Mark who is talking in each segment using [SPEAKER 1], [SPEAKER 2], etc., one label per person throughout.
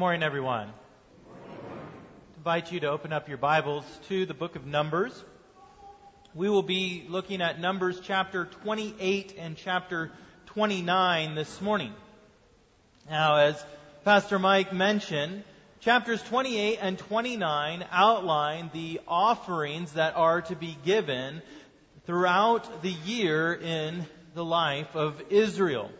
[SPEAKER 1] morning, everyone. I invite you to open up your Bibles to the book of Numbers. We will be looking at Numbers chapter 28 and chapter 29 this morning. Now, as Pastor Mike mentioned, chapters 28 and 29 outline the offerings that are to be given throughout the year in the life of Israel.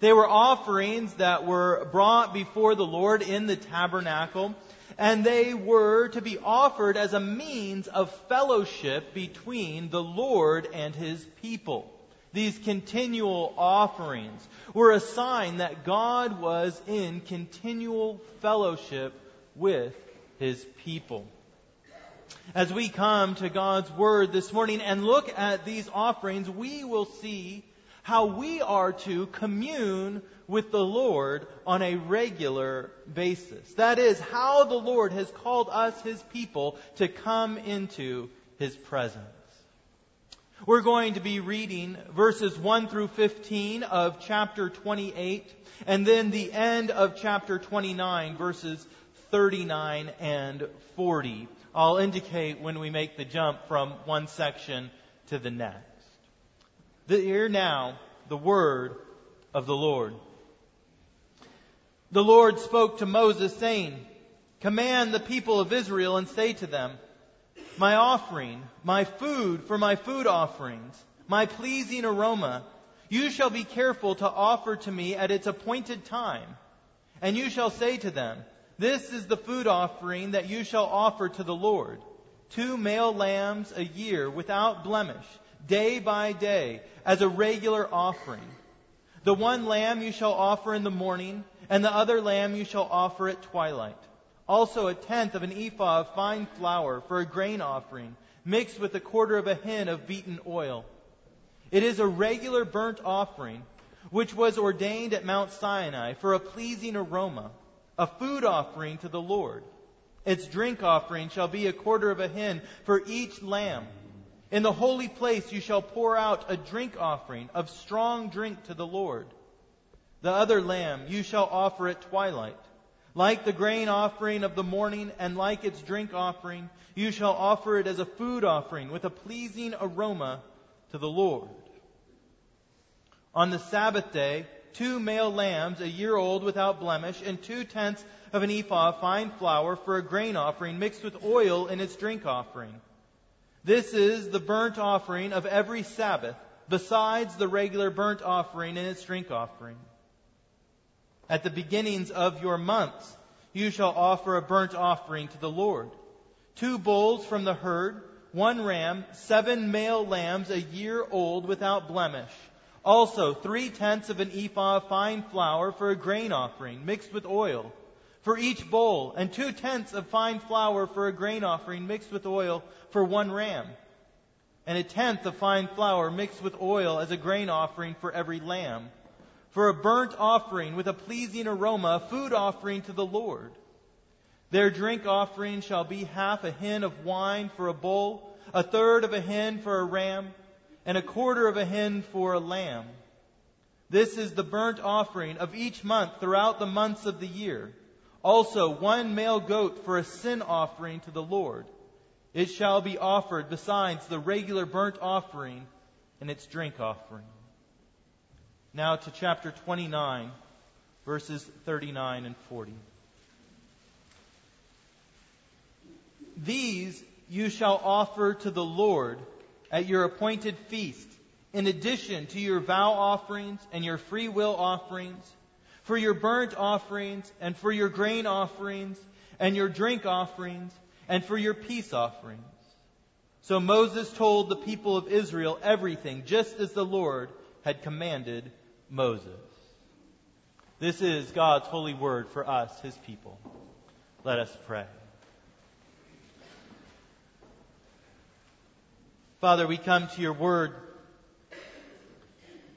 [SPEAKER 1] They were offerings that were brought before the Lord in the tabernacle, and they were to be offered as a means of fellowship between the Lord and his people. These continual offerings were a sign that God was in continual fellowship with his people. As we come to God's Word this morning and look at these offerings, we will see how we are to commune with the Lord on a regular basis. That is, how the Lord has called us, His people, to come into His presence. We're going to be reading verses 1 through 15 of chapter 28, and then the end of chapter 29, verses 39 and 40. I'll indicate when we make the jump from one section to the next. Hear now the word of the Lord. The Lord spoke to Moses, saying, Command the people of Israel and say to them, My offering, my food for my food offerings, my pleasing aroma, you shall be careful to offer to me at its appointed time. And you shall say to them, This is the food offering that you shall offer to the Lord. Two male lambs a year without blemish day by day, as a regular offering. The one lamb you shall offer in the morning, and the other lamb you shall offer at twilight. Also a tenth of an ephah of fine flour for a grain offering, mixed with a quarter of a hin of beaten oil. It is a regular burnt offering, which was ordained at Mount Sinai for a pleasing aroma, a food offering to the Lord. Its drink offering shall be a quarter of a hin for each lamb in the holy place you shall pour out a drink offering of strong drink to the Lord. The other lamb you shall offer at twilight. Like the grain offering of the morning and like its drink offering, you shall offer it as a food offering with a pleasing aroma to the Lord. On the Sabbath day, two male lambs, a year old without blemish, and two tenths of an ephah of fine flour for a grain offering mixed with oil in its drink offering. This is the burnt offering of every Sabbath, besides the regular burnt offering and its drink offering. At the beginnings of your months, you shall offer a burnt offering to the Lord. Two bulls from the herd, one ram, seven male lambs a year old without blemish. Also, three tenths of an ephah of fine flour for a grain offering, mixed with oil for each bowl, and two tenths of fine flour for a grain offering mixed with oil for one ram, and a tenth of fine flour mixed with oil as a grain offering for every lamb, for a burnt offering with a pleasing aroma, a food offering to the Lord. Their drink offering shall be half a hin of wine for a bull, a third of a hin for a ram, and a quarter of a hin for a lamb. This is the burnt offering of each month throughout the months of the year. Also, one male goat for a sin offering to the Lord. It shall be offered besides the regular burnt offering and its drink offering. Now to chapter 29, verses 39 and 40. These you shall offer to the Lord at your appointed feast, in addition to your vow offerings and your free will offerings for your burnt offerings, and for your grain offerings, and your drink offerings, and for your peace offerings. So Moses told the people of Israel everything, just as the Lord had commanded Moses. This is God's holy word for us, his people. Let us pray. Father, we come to your word,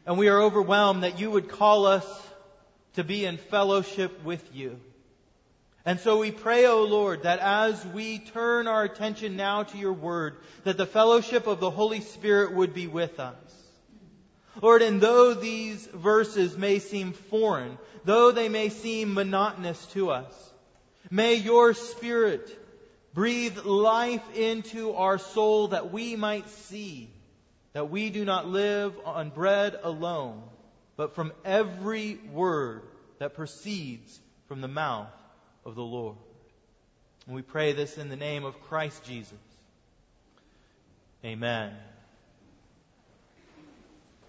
[SPEAKER 1] and we are overwhelmed that you would call us to be in fellowship with you. And so we pray, O Lord, that as we turn our attention now to your word, that the fellowship of the Holy Spirit would be with us. Lord, and though these verses may seem foreign, though they may seem monotonous to us, May your Spirit breathe life into our soul that we might see that we do not live on bread alone, but from every word that proceeds from the mouth of the Lord. And we pray this in the name of Christ Jesus. Amen.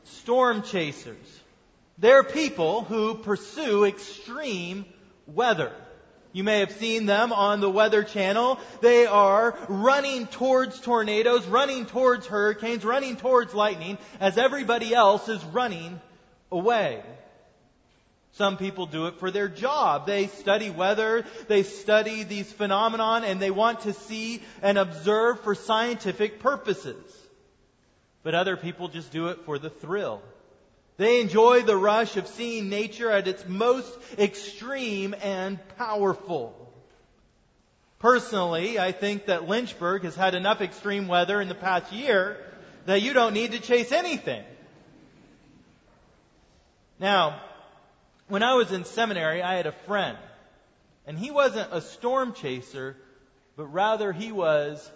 [SPEAKER 1] Storm chasers. They're people who pursue extreme weather. You may have seen them on the Weather Channel. They are running towards tornadoes, running towards hurricanes, running towards lightning as everybody else is running away. Some people do it for their job. They study weather, they study these phenomenon, and they want to see and observe for scientific purposes. But other people just do it for the thrill. They enjoy the rush of seeing nature at its most extreme and powerful. Personally, I think that Lynchburg has had enough extreme weather in the past year that you don't need to chase anything. Now, when I was in seminary, I had a friend, and he wasn't a storm chaser, but rather he was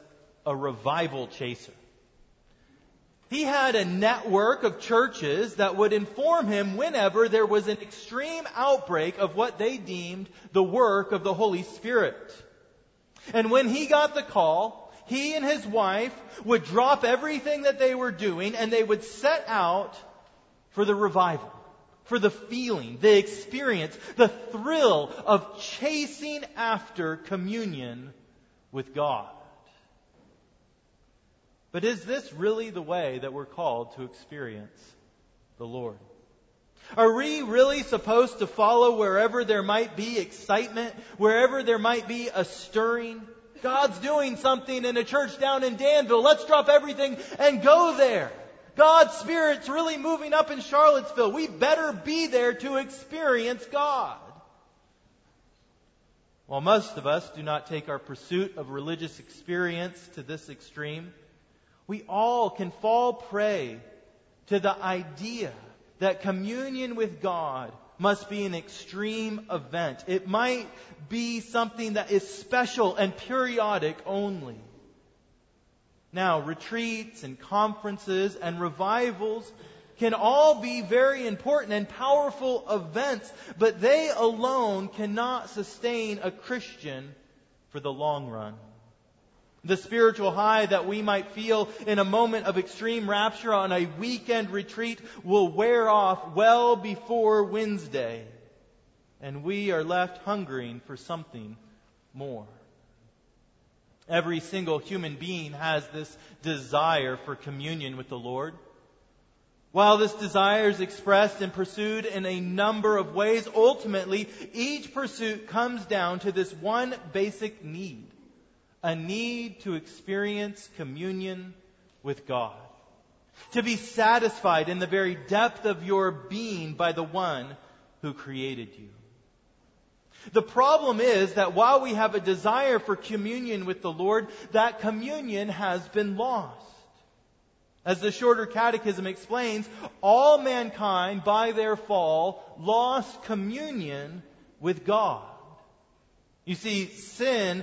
[SPEAKER 1] a revival chaser. He had a network of churches that would inform him whenever there was an extreme outbreak of what they deemed the work of the Holy Spirit. And when he got the call, he and his wife would drop everything that they were doing and they would set out for the revival for the feeling, the experience, the thrill of chasing after communion with God. But is this really the way that we're called to experience the Lord? Are we really supposed to follow wherever there might be excitement, wherever there might be a stirring? God's doing something in a church down in Danville. Let's drop everything and go there. God's Spirit's really moving up in Charlottesville. We better be there to experience God. While most of us do not take our pursuit of religious experience to this extreme, we all can fall prey to the idea that communion with God must be an extreme event. It might be something that is special and periodic only. Now, retreats and conferences and revivals can all be very important and powerful events, but they alone cannot sustain a Christian for the long run. The spiritual high that we might feel in a moment of extreme rapture on a weekend retreat will wear off well before Wednesday, and we are left hungering for something more. Every single human being has this desire for communion with the Lord. While this desire is expressed and pursued in a number of ways, ultimately, each pursuit comes down to this one basic need a need to experience communion with God. To be satisfied in the very depth of your being by the one who created you. The problem is that while we have a desire for communion with the Lord, that communion has been lost. As the shorter catechism explains, all mankind by their fall lost communion with God. You see, sin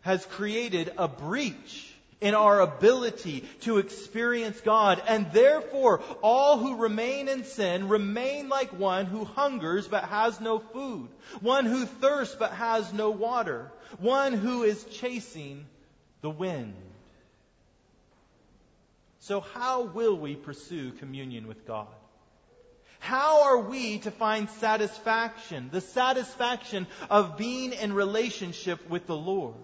[SPEAKER 1] has created a breach in our ability to experience God. And therefore, all who remain in sin remain like one who hungers but has no food, one who thirsts but has no water, one who is chasing the wind. So, how will we pursue communion with God? How are we to find satisfaction, the satisfaction of being in relationship with the Lord?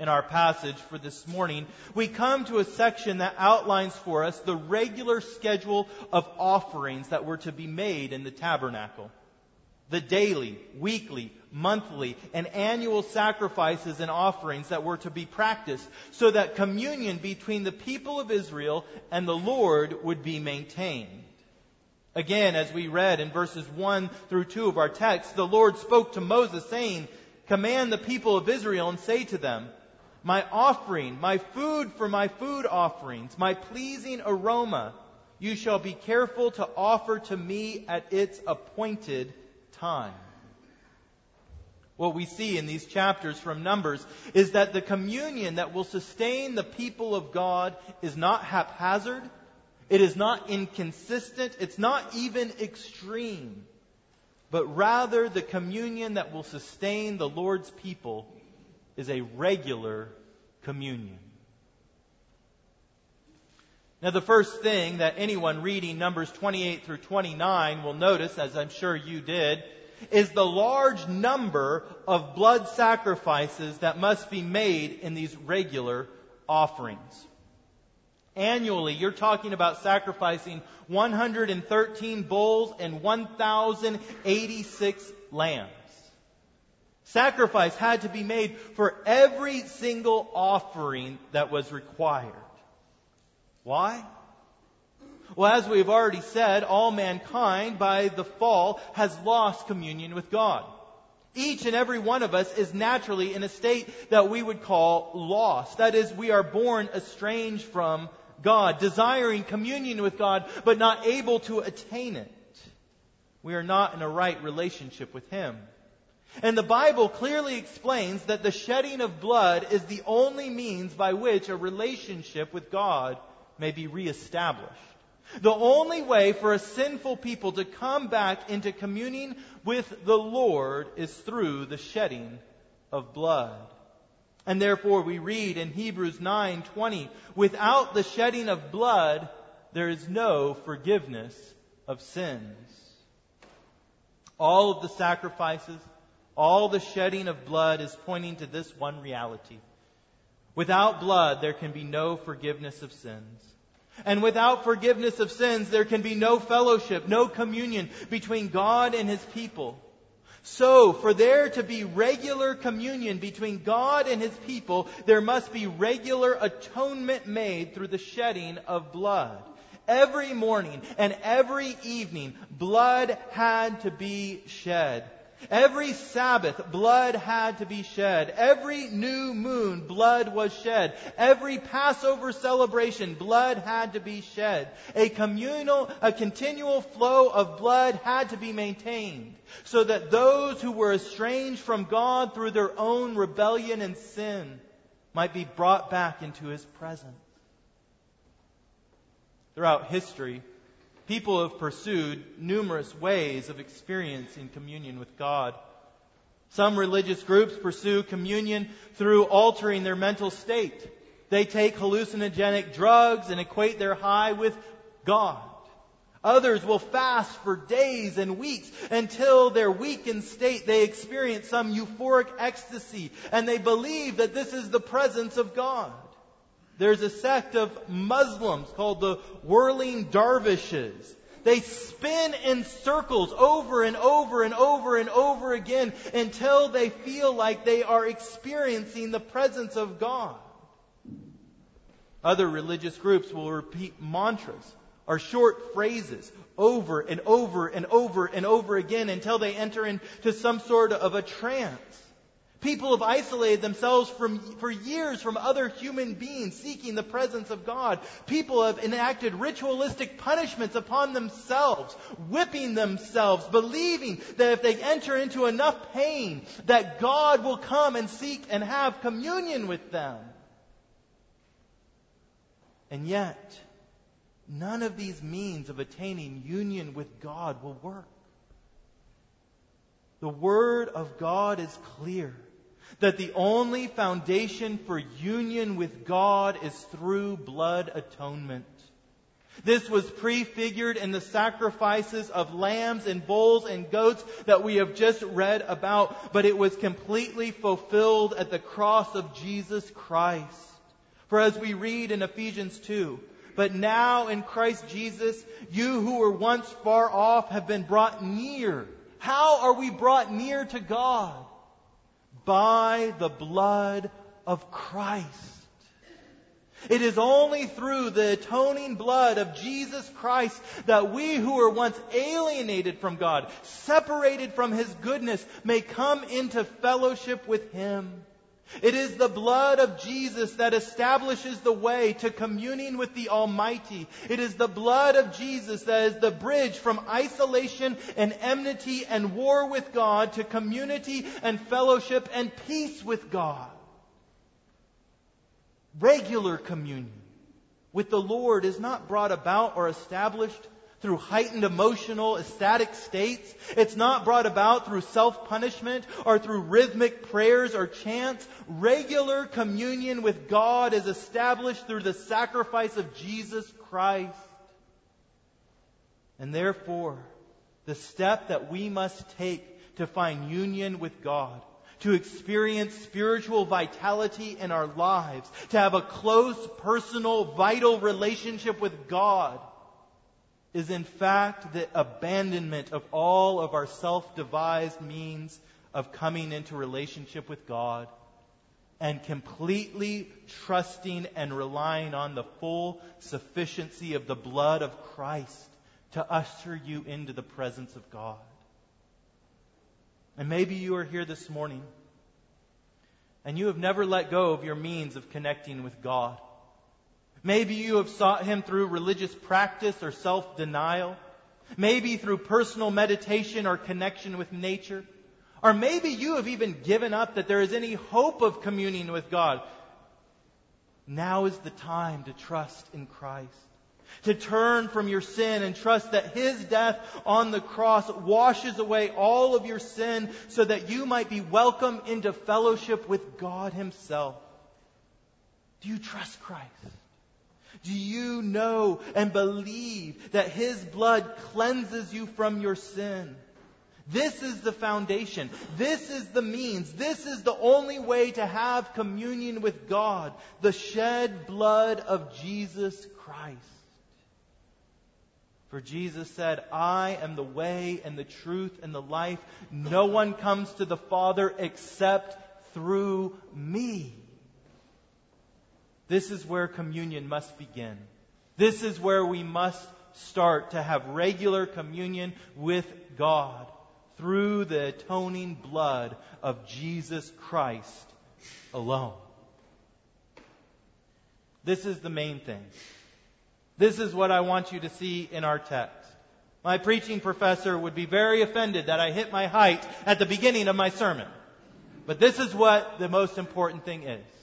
[SPEAKER 1] In our passage for this morning, we come to a section that outlines for us the regular schedule of offerings that were to be made in the tabernacle. The daily, weekly, monthly, and annual sacrifices and offerings that were to be practiced so that communion between the people of Israel and the Lord would be maintained. Again, as we read in verses 1 through 2 of our text, the Lord spoke to Moses saying, Command the people of Israel and say to them, my offering, my food for my food offerings, my pleasing aroma, you shall be careful to offer to me at its appointed time. what we see in these chapters from Numbers is that the communion that will sustain the people of God is not haphazard, it is not inconsistent, it's not even extreme, but rather the communion that will sustain the Lord's people is a regular communion. Now, the first thing that anyone reading Numbers 28 through 29 will notice, as I'm sure you did, is the large number of blood sacrifices that must be made in these regular offerings. Annually, you're talking about sacrificing 113 bulls and 1,086 lambs. Sacrifice had to be made for every single offering that was required. Why? Well, as we've already said, all mankind by the fall has lost communion with God. Each and every one of us is naturally in a state that we would call lost. That is, we are born estranged from God, desiring communion with God, but not able to attain it. We are not in a right relationship with Him. And the Bible clearly explains that the shedding of blood is the only means by which a relationship with God may be reestablished. The only way for a sinful people to come back into communing with the Lord is through the shedding of blood. And therefore we read in Hebrews 9:20, without the shedding of blood there is no forgiveness of sins. All of the sacrifices, all the shedding of blood is pointing to this one reality. Without blood there can be no forgiveness of sins. And without forgiveness of sins, there can be no fellowship, no communion between God and His people. So, for there to be regular communion between God and His people, there must be regular atonement made through the shedding of blood. Every morning and every evening, blood had to be shed. Every Sabbath, blood had to be shed. Every new moon, blood was shed. Every Passover celebration, blood had to be shed. A communal, a continual flow of blood had to be maintained so that those who were estranged from God through their own rebellion and sin might be brought back into His presence. Throughout history, People have pursued numerous ways of experiencing communion with God. Some religious groups pursue communion through altering their mental state. They take hallucinogenic drugs and equate their high with God. Others will fast for days and weeks until their weakened state they experience some euphoric ecstasy and they believe that this is the presence of God. There's a sect of Muslims called the whirling dervishes. They spin in circles over and over and over and over again until they feel like they are experiencing the presence of God. Other religious groups will repeat mantras or short phrases over and over and over and over again until they enter into some sort of a trance. People have isolated themselves from, for years from other human beings seeking the presence of God. People have enacted ritualistic punishments upon themselves, whipping themselves, believing that if they enter into enough pain, that God will come and seek and have communion with them. And yet, none of these means of attaining union with God will work. The Word of God is clear that the only foundation for union with God is through blood atonement. This was prefigured in the sacrifices of lambs and bulls and goats that we have just read about, but it was completely fulfilled at the cross of Jesus Christ. For as we read in Ephesians 2, but now in Christ Jesus, you who were once far off have been brought near. How are we brought near to God? By the blood of Christ. It is only through the atoning blood of Jesus Christ that we who were once alienated from God, separated from His goodness, may come into fellowship with Him. It is the blood of Jesus that establishes the way to communing with the Almighty. It is the blood of Jesus that is the bridge from isolation and enmity and war with God to community and fellowship and peace with God. Regular communion with the Lord is not brought about or established through heightened emotional, ecstatic states. It's not brought about through self-punishment or through rhythmic prayers or chants. Regular communion with God is established through the sacrifice of Jesus Christ. And therefore, the step that we must take to find union with God to experience spiritual vitality in our lives, to have a close, personal, vital relationship with God, is in fact the abandonment of all of our self-devised means of coming into relationship with God and completely trusting and relying on the full sufficiency of the blood of Christ to usher you into the presence of God. And maybe you are here this morning and you have never let go of your means of connecting with God. Maybe you have sought Him through religious practice or self-denial. Maybe through personal meditation or connection with nature. Or maybe you have even given up that there is any hope of communing with God. Now is the time to trust in Christ. To turn from your sin and trust that His death on the cross washes away all of your sin so that you might be welcomed into fellowship with God Himself. Do you trust Christ? Do you know and believe that His blood cleanses you from your sin? This is the foundation. This is the means. This is the only way to have communion with God. The shed blood of Jesus Christ. For Jesus said, I am the way and the truth and the life. No one comes to the Father except through me. This is where communion must begin. This is where we must start to have regular communion with God through the atoning blood of Jesus Christ alone. This is the main thing. This is what I want you to see in our text. My preaching professor would be very offended that I hit my height at the beginning of my sermon. But this is what the most important thing is.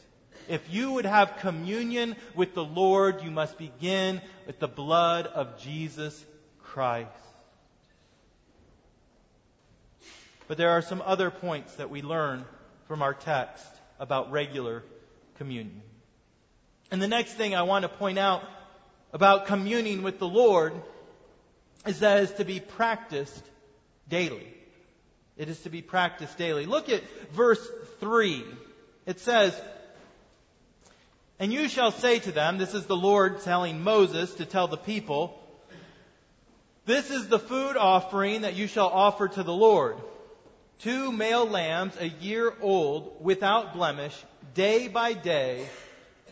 [SPEAKER 1] If you would have communion with the Lord, you must begin with the blood of Jesus Christ. But there are some other points that we learn from our text about regular communion. And the next thing I want to point out about communing with the Lord is that it is to be practiced daily. It is to be practiced daily. Look at verse 3. It says, and you shall say to them, this is the Lord telling Moses to tell the people, this is the food offering that you shall offer to the Lord. Two male lambs, a year old, without blemish, day by day,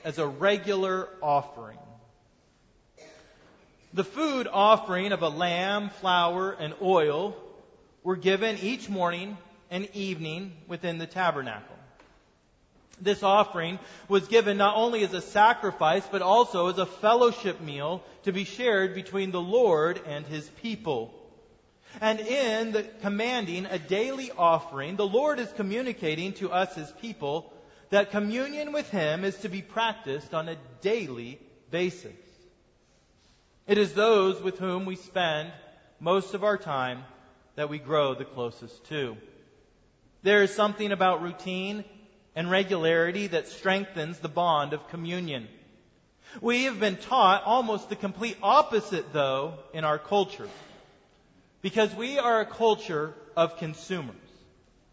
[SPEAKER 1] as a regular offering. The food offering of a lamb, flour, and oil were given each morning and evening within the tabernacle. This offering was given not only as a sacrifice, but also as a fellowship meal to be shared between the Lord and His people. And in the commanding a daily offering, the Lord is communicating to us, His people, that communion with Him is to be practiced on a daily basis. It is those with whom we spend most of our time that we grow the closest to. There is something about routine and regularity that strengthens the bond of communion. We have been taught almost the complete opposite, though, in our culture. Because we are a culture of consumers.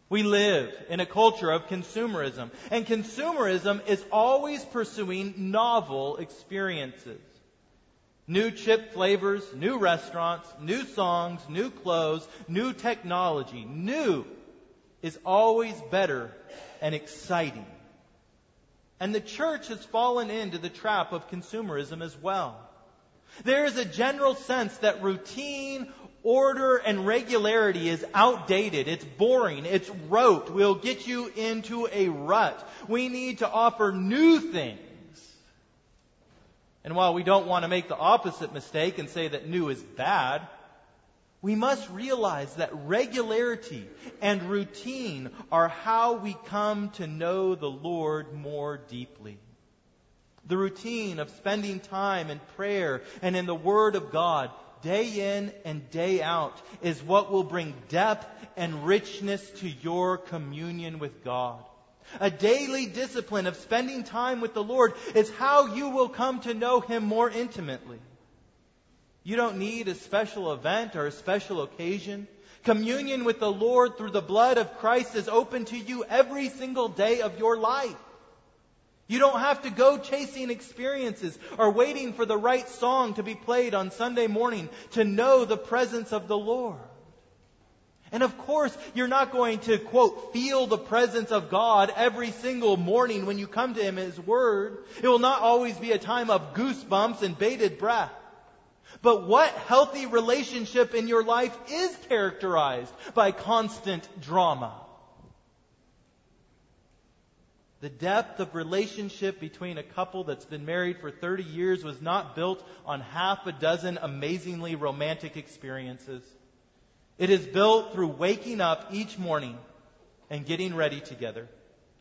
[SPEAKER 1] We live in a culture of consumerism. And consumerism is always pursuing novel experiences. New chip flavors, new restaurants, new songs, new clothes, new technology. New is always better and exciting. And the church has fallen into the trap of consumerism as well. There is a general sense that routine, order, and regularity is outdated. It's boring. It's rote. We'll get you into a rut. We need to offer new things. And while we don't want to make the opposite mistake and say that new is bad, we must realize that regularity and routine are how we come to know the Lord more deeply. The routine of spending time in prayer and in the Word of God day in and day out is what will bring depth and richness to your communion with God. A daily discipline of spending time with the Lord is how you will come to know Him more intimately. You don't need a special event or a special occasion. Communion with the Lord through the blood of Christ is open to you every single day of your life. You don't have to go chasing experiences or waiting for the right song to be played on Sunday morning to know the presence of the Lord. And of course, you're not going to, quote, feel the presence of God every single morning when you come to Him His Word. It will not always be a time of goosebumps and bated breath. But what healthy relationship in your life is characterized by constant drama? The depth of relationship between a couple that's been married for 30 years was not built on half a dozen amazingly romantic experiences. It is built through waking up each morning and getting ready together,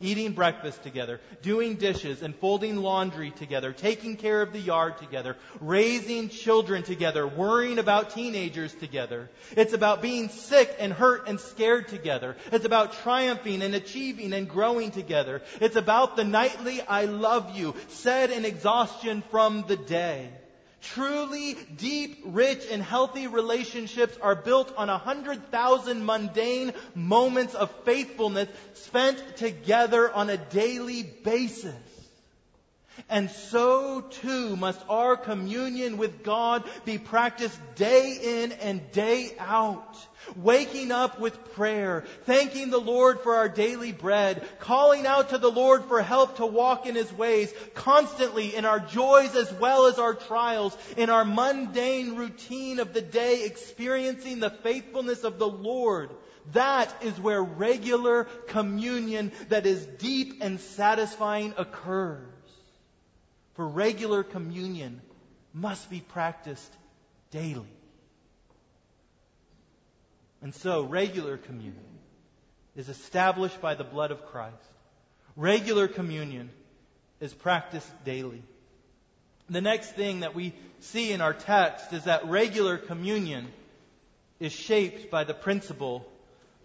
[SPEAKER 1] eating breakfast together, doing dishes and folding laundry together, taking care of the yard together, raising children together, worrying about teenagers together. It's about being sick and hurt and scared together. It's about triumphing and achieving and growing together. It's about the nightly I love you said in exhaustion from the day. Truly deep, rich, and healthy relationships are built on a hundred thousand mundane moments of faithfulness spent together on a daily basis. And so too must our communion with God be practiced day in and day out. Waking up with prayer, thanking the Lord for our daily bread, calling out to the Lord for help to walk in His ways, constantly in our joys as well as our trials, in our mundane routine of the day, experiencing the faithfulness of the Lord. That is where regular communion that is deep and satisfying occurs. For regular communion must be practiced daily. And so, regular communion is established by the blood of Christ. Regular communion is practiced daily. The next thing that we see in our text is that regular communion is shaped by the principle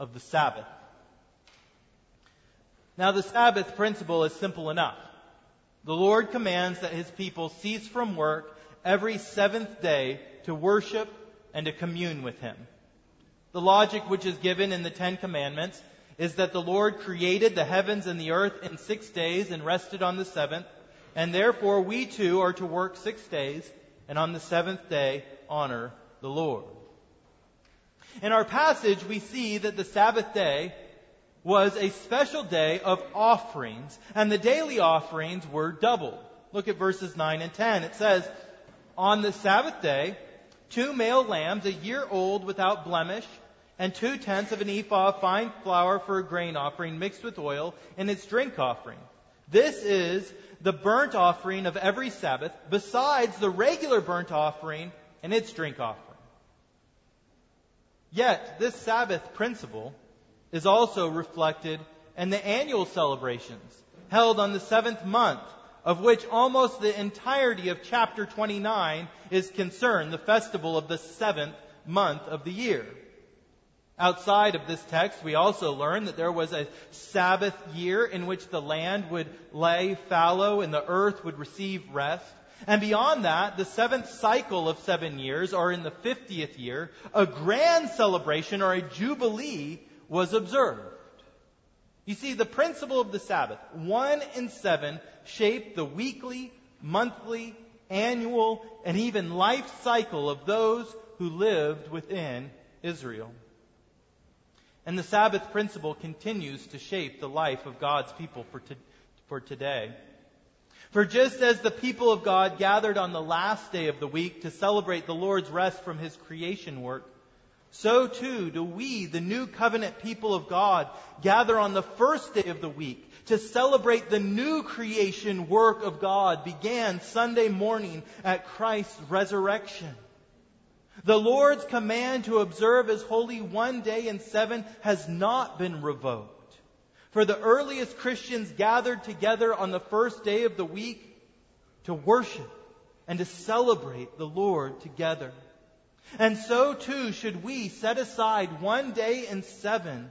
[SPEAKER 1] of the Sabbath. Now, the Sabbath principle is simple enough. The Lord commands that his people cease from work every seventh day to worship and to commune with him. The logic which is given in the Ten Commandments is that the Lord created the heavens and the earth in six days and rested on the seventh, and therefore we too are to work six days and on the seventh day honor the Lord. In our passage, we see that the Sabbath day was a special day of offerings, and the daily offerings were doubled. Look at verses 9 and 10. It says, On the Sabbath day, two male lambs, a year old without blemish, and two tenths of an ephah of fine flour for a grain offering mixed with oil and its drink offering. This is the burnt offering of every Sabbath, besides the regular burnt offering and its drink offering. Yet, this Sabbath principle is also reflected in the annual celebrations held on the seventh month, of which almost the entirety of chapter 29 is concerned, the festival of the seventh month of the year. Outside of this text, we also learn that there was a Sabbath year in which the land would lay fallow and the earth would receive rest. And beyond that, the seventh cycle of seven years, or in the fiftieth year, a grand celebration or a jubilee was observed. You see, the principle of the Sabbath, one in seven, shaped the weekly, monthly, annual, and even life cycle of those who lived within Israel. And the Sabbath principle continues to shape the life of God's people for, to, for today. For just as the people of God gathered on the last day of the week to celebrate the Lord's rest from his creation work, so too do we, the new covenant people of God, gather on the first day of the week to celebrate the new creation work of God began Sunday morning at Christ's resurrection. The Lord's command to observe as holy one day in seven has not been revoked. For the earliest Christians gathered together on the first day of the week to worship and to celebrate the Lord together. And so too should we set aside one day in seven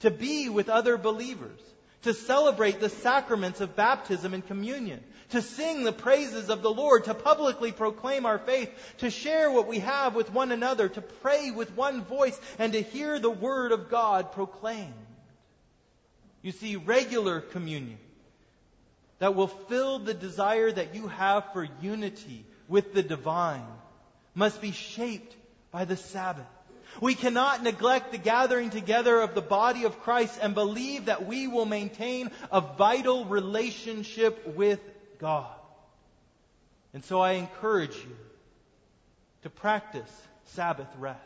[SPEAKER 1] to be with other believers, to celebrate the sacraments of baptism and communion, to sing the praises of the Lord, to publicly proclaim our faith, to share what we have with one another, to pray with one voice, and to hear the word of God proclaimed. You see, regular communion that will fill the desire that you have for unity with the divine must be shaped by the Sabbath. We cannot neglect the gathering together of the body of Christ and believe that we will maintain a vital relationship with God. And so I encourage you to practice Sabbath rest,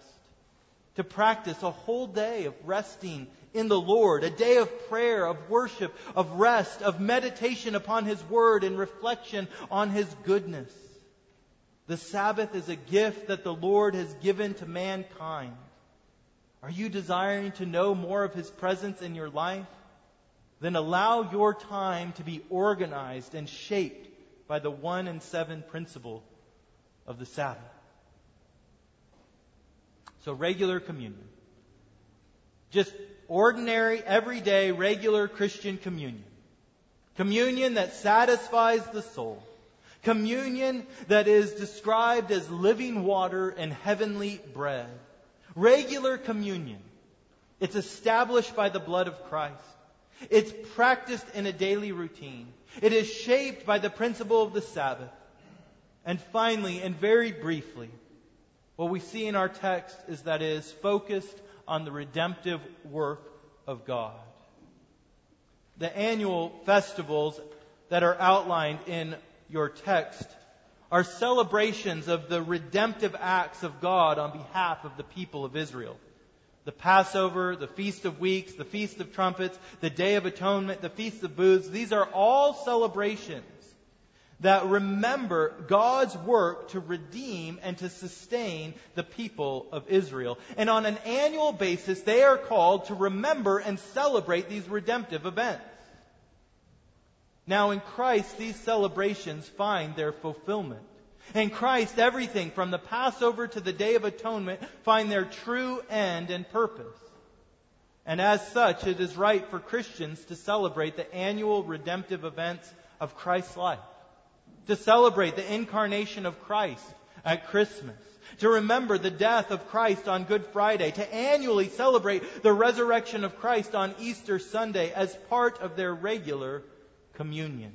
[SPEAKER 1] to practice a whole day of resting in the Lord, a day of prayer, of worship, of rest, of meditation upon His Word and reflection on His goodness. The Sabbath is a gift that the Lord has given to mankind. Are you desiring to know more of His presence in your life? Then allow your time to be organized and shaped by the one and seven principle of the Sabbath. So regular communion. Just ordinary, everyday, regular Christian communion. Communion that satisfies the soul. Communion that is described as living water and heavenly bread. Regular communion. It's established by the blood of Christ. It's practiced in a daily routine. It is shaped by the principle of the Sabbath. And finally, and very briefly, what we see in our text is that it is focused on the redemptive work of God. The annual festivals that are outlined in your text are celebrations of the redemptive acts of God on behalf of the people of Israel. The Passover, the Feast of Weeks, the Feast of Trumpets, the Day of Atonement, the Feast of Booths, these are all celebrations that remember God's work to redeem and to sustain the people of Israel. And on an annual basis, they are called to remember and celebrate these redemptive events. Now, in Christ, these celebrations find their fulfillment. In Christ, everything from the Passover to the Day of Atonement find their true end and purpose. And as such, it is right for Christians to celebrate the annual redemptive events of Christ's life to celebrate the incarnation of Christ at Christmas, to remember the death of Christ on Good Friday, to annually celebrate the resurrection of Christ on Easter Sunday as part of their regular communion.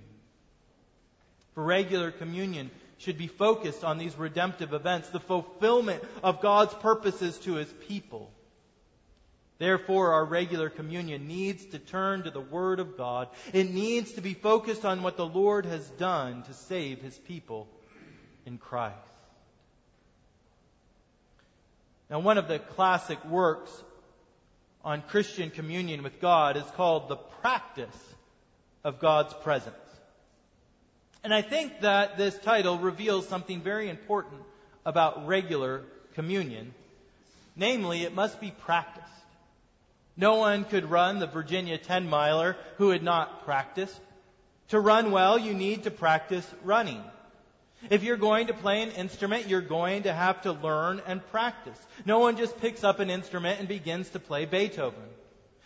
[SPEAKER 1] For regular communion should be focused on these redemptive events, the fulfillment of God's purposes to his people. Therefore, our regular communion needs to turn to the Word of God. It needs to be focused on what the Lord has done to save His people in Christ. Now, one of the classic works on Christian communion with God is called The Practice of God's Presence. And I think that this title reveals something very important about regular communion. Namely, it must be practiced. No one could run the Virginia 10 miler who had not practiced. To run well, you need to practice running. If you're going to play an instrument, you're going to have to learn and practice. No one just picks up an instrument and begins to play Beethoven.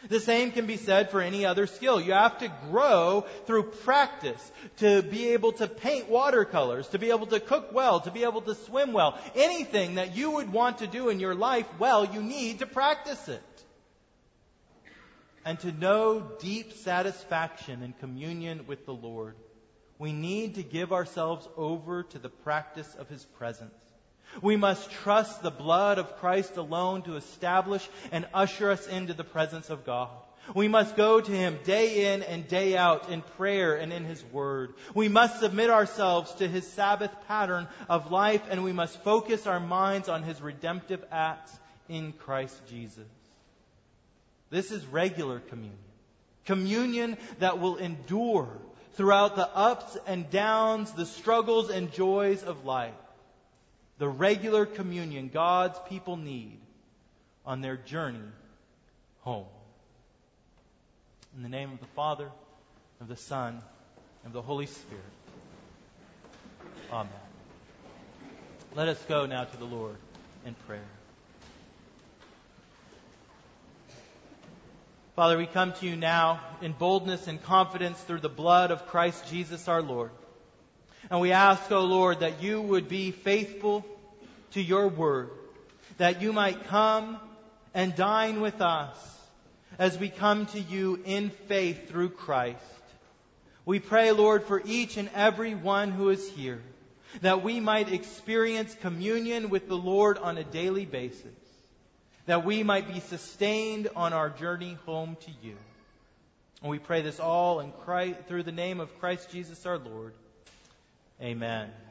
[SPEAKER 1] The same can be said for any other skill. You have to grow through practice to be able to paint watercolors, to be able to cook well, to be able to swim well. Anything that you would want to do in your life well, you need to practice it and to know deep satisfaction and communion with the Lord, we need to give ourselves over to the practice of His presence. We must trust the blood of Christ alone to establish and usher us into the presence of God. We must go to Him day in and day out in prayer and in His Word. We must submit ourselves to His Sabbath pattern of life and we must focus our minds on His redemptive acts in Christ Jesus. This is regular communion. Communion that will endure throughout the ups and downs, the struggles and joys of life. The regular communion God's people need on their journey home. In the name of the Father, of the Son, and of the Holy Spirit. Amen. Let us go now to the Lord in prayer. Father, we come to you now in boldness and confidence through the blood of Christ Jesus our Lord. And we ask, O oh Lord, that you would be faithful to your word, that you might come and dine with us as we come to you in faith through Christ. We pray, Lord, for each and every one who is here, that we might experience communion with the Lord on a daily basis that we might be sustained on our journey home to you. And we pray this all in Christ, through the name of Christ Jesus our Lord. Amen.